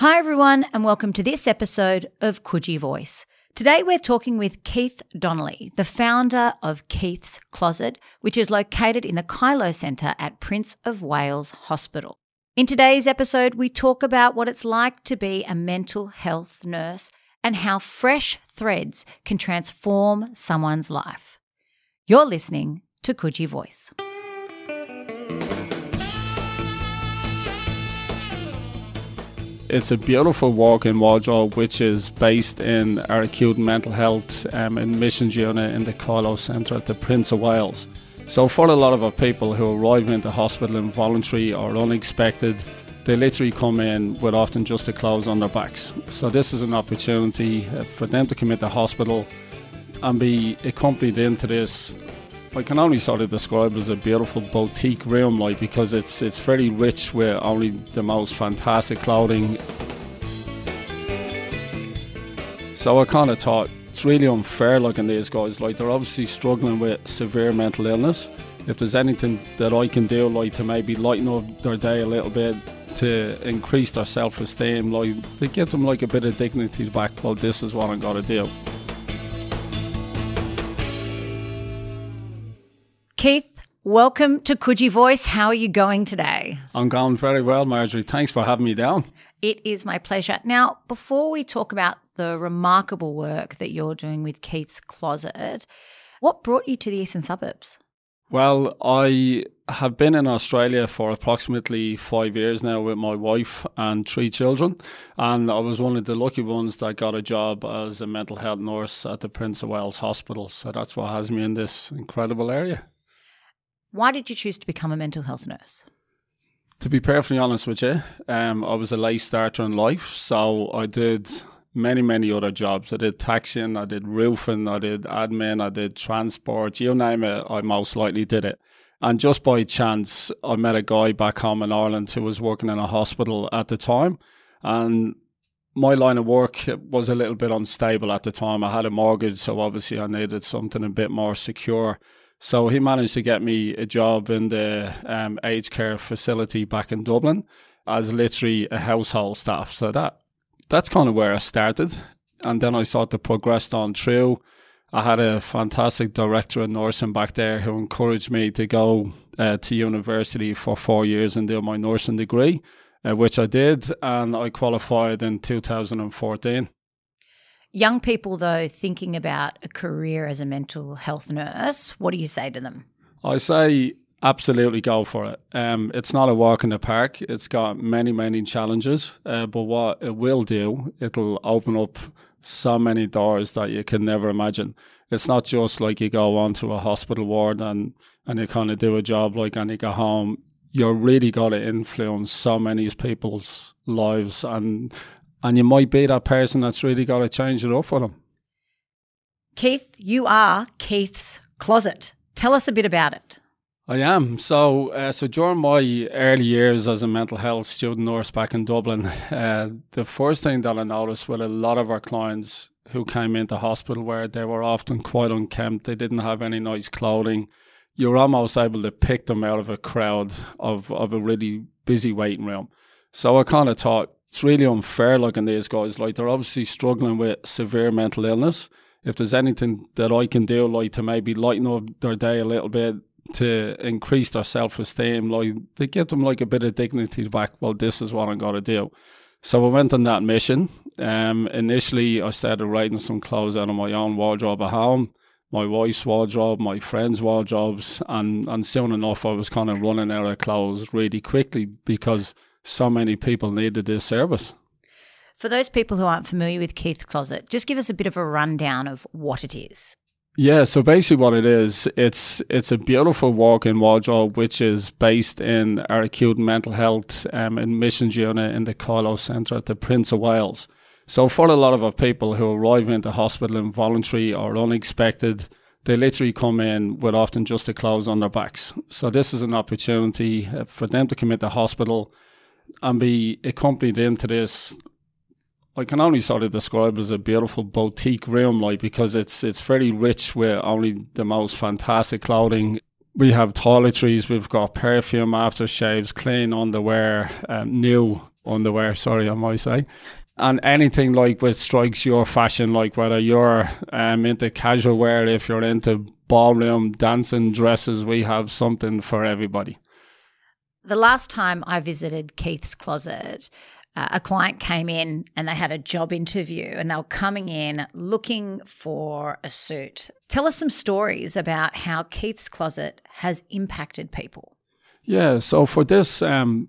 Hi, everyone, and welcome to this episode of Coogee Voice. Today, we're talking with Keith Donnelly, the founder of Keith's Closet, which is located in the Kiloh Centre at Prince of Wales Hospital. In today's episode, we talk about what it's like to be a mental health nurse and how fresh threads can transform someone's life. You're listening to Coogee Voice. It's a beautiful walk-in wardrobe which is based in our acute mental health um, admissions unit in the Kiloh Centre at the Prince of Wales. So for a lot of our people who arrive into hospital involuntary or unexpected, they literally come in with often just the clothes on their backs. So this is an opportunity uh, for them to come into hospital and be accompanied into this I can only sort of describe it as a beautiful boutique room, like because it's it's very rich with only the most fantastic clothing. So I kind of thought it's really unfair looking these guys. Like they're obviously struggling with severe mental illness. If there's anything that I can do, like to maybe lighten up their day a little bit, to increase their self-esteem, like to give them like a bit of dignity back. Well, this is what I'm gonna do. Keith, welcome to Coogee Voice. How are you going today? I'm going very well, Marjorie. Thanks for having me down. It is my pleasure. Now, before we talk about the remarkable work that you're doing with Keith's Closet, what brought you to the eastern suburbs? Well, I have been in Australia for approximately five years now with my wife and three children. And I was one of the lucky ones that got a job as a mental health nurse at the Prince of Wales Hospital. So that's what has me in this incredible area. Why did you choose to become a mental health nurse? To be perfectly honest with you, um, I was a late starter in life, so I did many, many other jobs. I did taxiing, I did roofing, I did admin, I did transport, you name it, I most likely did it. And just by chance, I met a guy back home in Ireland who was working in a hospital at the time. And my line of work was a little bit unstable at the time. I had a mortgage, so obviously I needed something a bit more secure. So he managed to get me a job in the um, aged care facility back in Dublin as literally a household staff. So that that's kind of where I started, and then I sort of progressed on through. I had a fantastic director in nursing back there who encouraged me to go uh, to university for four years and do my nursing degree, uh, which I did, and I qualified in 2014. Young people, though, thinking about a career as a mental health nurse, what do you say to them? I say absolutely go for it. Um, it's not a walk in the park. It's got many, many challenges, uh, but what it will do, it'll open up so many doors that you can never imagine. It's not just like you go onto a hospital ward and, and you kind of do a job like and you go home. You're really got to influence so many people's lives and and you might be that person that's really got to change it up for them. Keith, you are Keith's Closet. Tell us a bit about it. I am. So, uh, so during my early years as a mental health student nurse back in Dublin, uh, the first thing that I noticed with a lot of our clients who came into hospital where they were often quite unkempt, they didn't have any nice clothing. You're almost able to pick them out of a crowd of, of a really busy waiting room. So I kind of thought, it's really unfair looking at these guys. Like they're obviously struggling with severe mental illness. If there's anything that I can do, like to maybe lighten up their day a little bit, to increase their self esteem, like to give them like a bit of dignity back. Well, this is what I'm gonna do. So I went on that mission. Um, initially, I started writing some clothes out of my own wardrobe at home, my wife's wardrobe, my friends' wardrobes, and and soon enough, I was kind of running out of clothes really quickly because so many people needed this service. For those people who aren't familiar with Keith's Closet, just give us a bit of a rundown of what it is. Yeah, so basically what it is, it's it's a beautiful walk-in wardrobe which is based in our acute mental health um, admissions unit in the Kiloh Centre at the Prince of Wales. So for a lot of our people who arrive into hospital involuntary or unexpected, they literally come in with often just the clothes on their backs. So this is an opportunity uh, for them to come into hospital and be accompanied into this I can only sort of describe it as a beautiful boutique room, like because it's it's very rich with only the most fantastic clothing. We have toiletries, we've got perfume, aftershaves, clean underwear, um, new underwear, sorry, I might say. And anything like which strikes your fashion, like whether you're um, into casual wear, if you're into ballroom dancing dresses, we have something for everybody. The last time I visited Keith's closet, uh, a client came in and they had a job interview and they were coming in looking for a suit. Tell us some stories about how Keith's closet has impacted people. Yeah, so for this um,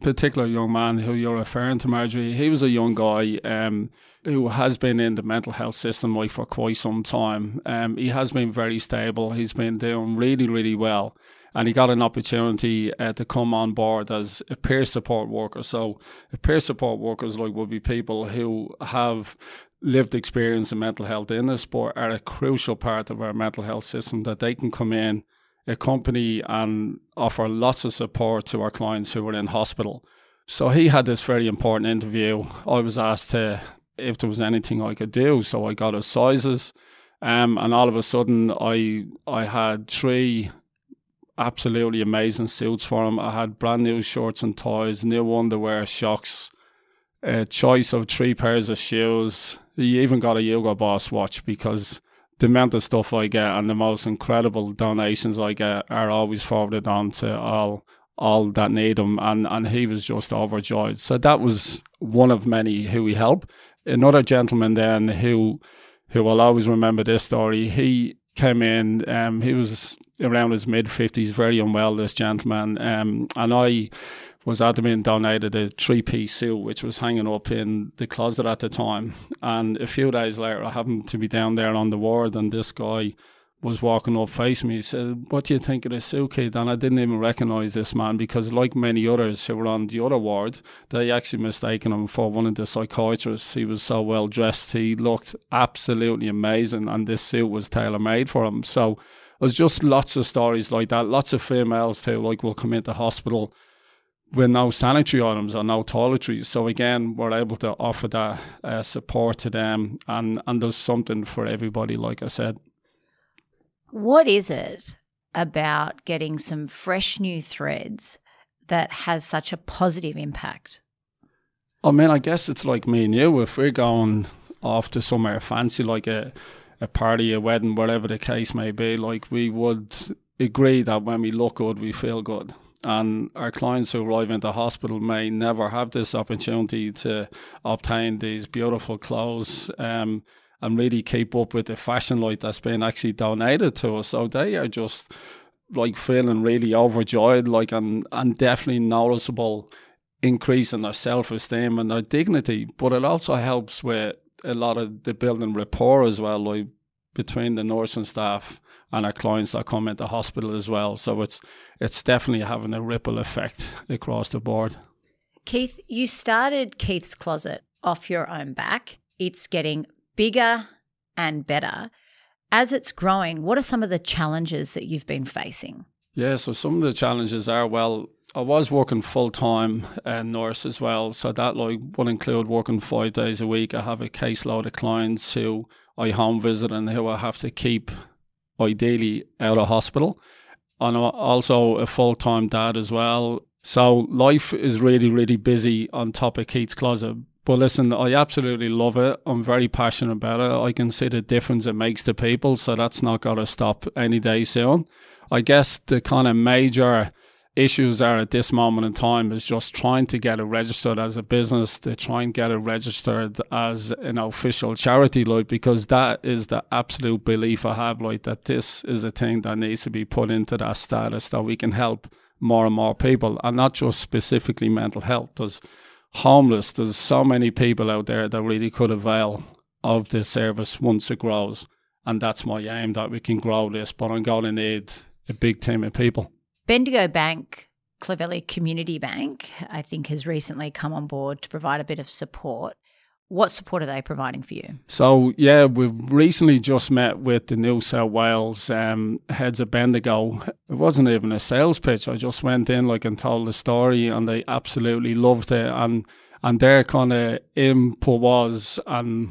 particular young man who you're referring to, Marjorie, he was a young guy um, who has been in the mental health system for quite some time. Um, he has been very stable. He's been doing really, really well and he got an opportunity uh, to come on board as a peer support worker. So, peer support workers like would be people who have lived experience in mental health in the sport are a crucial part of our mental health system that they can come in, accompany, and offer lots of support to our clients who are in hospital. So he had this very important interview. I was asked to if there was anything I could do, so I got his sizes. Um, and all of a sudden, I I had three absolutely amazing suits for him. I had brand new shorts and ties, new underwear, shocks, a choice of three pairs of shoes. He even got a Hugo Boss watch because the amount of stuff I get and the most incredible donations I get are always forwarded on to all all that need him and, and he was just overjoyed. So that was one of many who he helped. Another gentleman then who who will always remember this story, he came in, um, he was around his mid 50s, very unwell, this gentleman. Um, and I was adamant donated a three piece suit, which was hanging up in the closet at the time. And a few days later, I happened to be down there on the ward, and this guy was walking up facing me. He said, What do you think of this suit, kid? And I didn't even recognize this man because, like many others who were on the other ward, they actually mistaken him for one of the psychiatrists. He was so well dressed. He looked absolutely amazing, and this suit was tailor made for him. So there's just lots of stories like that. Lots of females too, like will come into hospital with no sanitary items or no toiletries. So again, we're able to offer that uh, support to them, and and there's something for everybody. Like I said. What is it about getting some fresh new threads that has such a positive impact? I mean, I guess it's like me and you. If we're going off to somewhere fancy, like a a party, a wedding, whatever the case may be, like we would agree that when we look good, we feel good. And our clients who arrive into hospital may never have this opportunity to obtain these beautiful clothes um, and really keep up with the fashion light that's been actually donated to us. So they are just like feeling really overjoyed, like and and definitely noticeable increase in their self esteem and their dignity. But it also helps with a lot of the building rapport as well, like between the nursing staff and our clients that come into hospital as well. So it's it's definitely having a ripple effect across the board. Keith, you started Keith's Closet off your own back. It's getting bigger and better. As it's growing, what are some of the challenges that you've been facing? Yeah, so some of the challenges are well, I was working full time uh, nurse as well, so that like would include working five days a week. I have a caseload of clients who I home visit and who I have to keep ideally out of hospital. And also a full time dad as well. So life is really, really busy on top of Keith's Closet. But listen, I absolutely love it. I'm very passionate about it. I can see the difference it makes to people. So that's not going to stop any day soon. I guess the kind of major issues are at this moment in time is just trying to get it registered as a business, to try and get it registered as an official charity, like because that is the absolute belief I have, like that this is a thing that needs to be put into that status that we can help more and more people, and not just specifically mental health. There's homeless. There's so many people out there that really could avail of this service once it grows, and that's my aim that we can grow this. But I'm going to need a big team of people. Bendigo Bank, Clovelly Community Bank, I think has recently come on board to provide a bit of support. What support are they providing for you? So, yeah, we've recently just met with the New South Wales um, heads of Bendigo. It wasn't even a sales pitch. I just went in like and told the story, and they absolutely loved it. And and their kind of input was and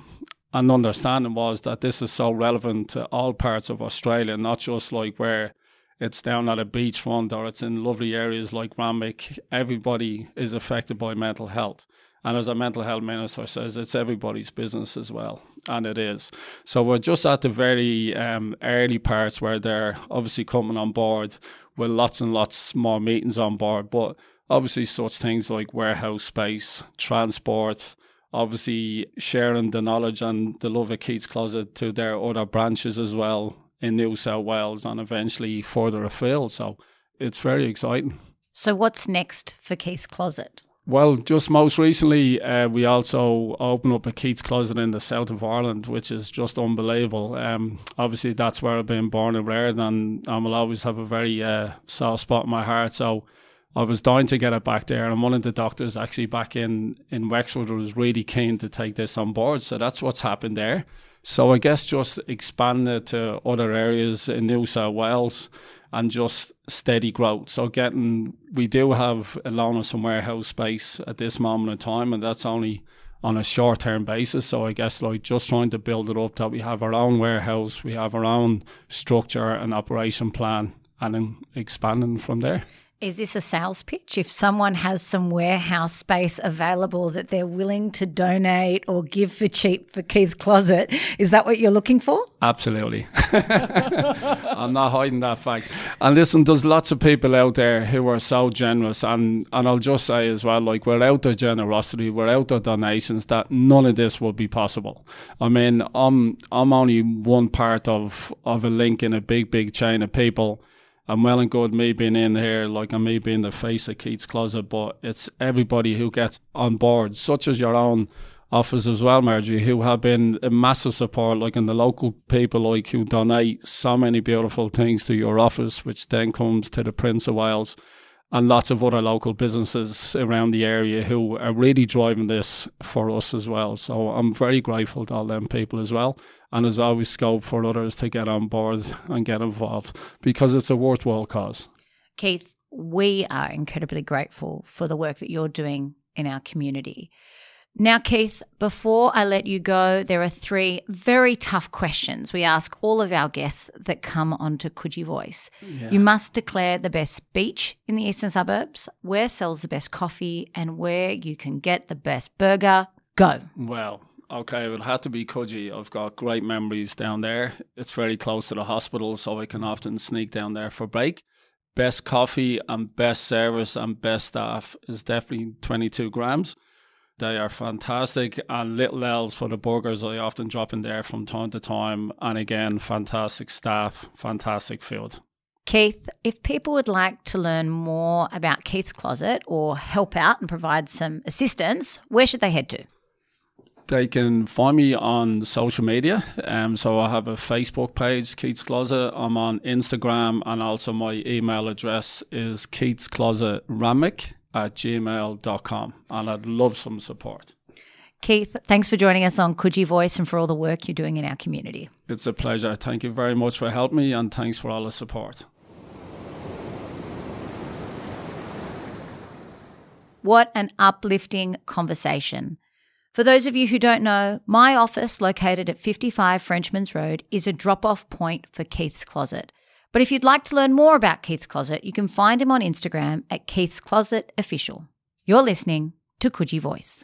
and understanding was that this is so relevant to all parts of Australia, not just like where it's down at a beachfront or it's in lovely areas like Randwick, everybody is affected by mental health. And as a mental health minister says, it's everybody's business as well. And it is. So we're just at the very um, early parts where they're obviously coming on board with lots and lots more meetings on board. But obviously, such things like warehouse space, transport, obviously sharing the knowledge and the love of Keith's Closet to their other branches as well in New South Wales and eventually further afield. So it's very exciting. So, what's next for Keith's Closet? Well, just most recently, uh, we also opened up a Keith's Closet in the south of Ireland, which is just unbelievable. Um, obviously, that's where I've been born and reared, and I will always have a very uh, soft spot in my heart. So I was dying to get it back there, and one of the doctors actually back in in Wexford was really keen to take this on board. So that's what's happened there. So I guess just expand it to other areas in New South Wales and just steady growth. So getting, we do have a loan of some warehouse space at this moment in time, and that's only on a short term basis. So I guess like just trying to build it up that we have our own warehouse, we have our own structure and operation plan, and then expanding from there. Is this a sales pitch? If someone has some warehouse space available that they're willing to donate or give for cheap for Keith's Closet, is that what you're looking for? Absolutely. I'm not hiding that fact. And listen, there's lots of people out there who are so generous. And, and I'll just say as well, like, without their generosity, without their donations, that none of this would be possible. I mean, I'm, I'm only one part of, of a link in a big, big chain of people I'm well and good me being in here, like I'm me being the face of Keith's Closet, but it's everybody who gets on board, such as your own office as well, Marjorie, who have been a massive support, like in the local people like who donate so many beautiful things to your office, which then comes to the Prince of Wales and lots of other local businesses around the area who are really driving this for us as well. So I'm very grateful to all them people as well. And there's always scope for others to get on board and get involved because it's a worthwhile cause. Keith, we are incredibly grateful for the work that you're doing in our community. Now, Keith, before I let you go, there are three very tough questions we ask all of our guests that come onto Coogee Voice. Yeah. You must declare the best beach in the eastern suburbs, where sells the best coffee, and where you can get the best burger. Go. Well, okay, it would have to be Coogee. I've got great memories down there. It's very close to the hospital, so I can often sneak down there for a break. Best coffee and best service and best staff is definitely 22 grams. They are fantastic and little else for the burgers. I often drop in there from time to time. And again, fantastic staff, fantastic food. Keith, if people would like to learn more about Keith's Closet or help out and provide some assistance, where should they head to? They can find me on social media. Um, so I have a Facebook page, Keith's Closet. I'm on Instagram, and also my email address is Keith's Closet Randwick at gmail.com. And I'd love some support. Keith, thanks for joining us on Coogee Voice and for all the work you're doing in our community. It's a pleasure. Thank you very much for helping me and thanks for all the support. What an uplifting conversation. For those of you who don't know, my office, located at 55 Frenchman's Road, is a drop off point for Keith's Closet. But if you'd like to learn more about Keith's Closet, you can find him on Instagram at Keith's Closet Official. You're listening to Coogee Voice.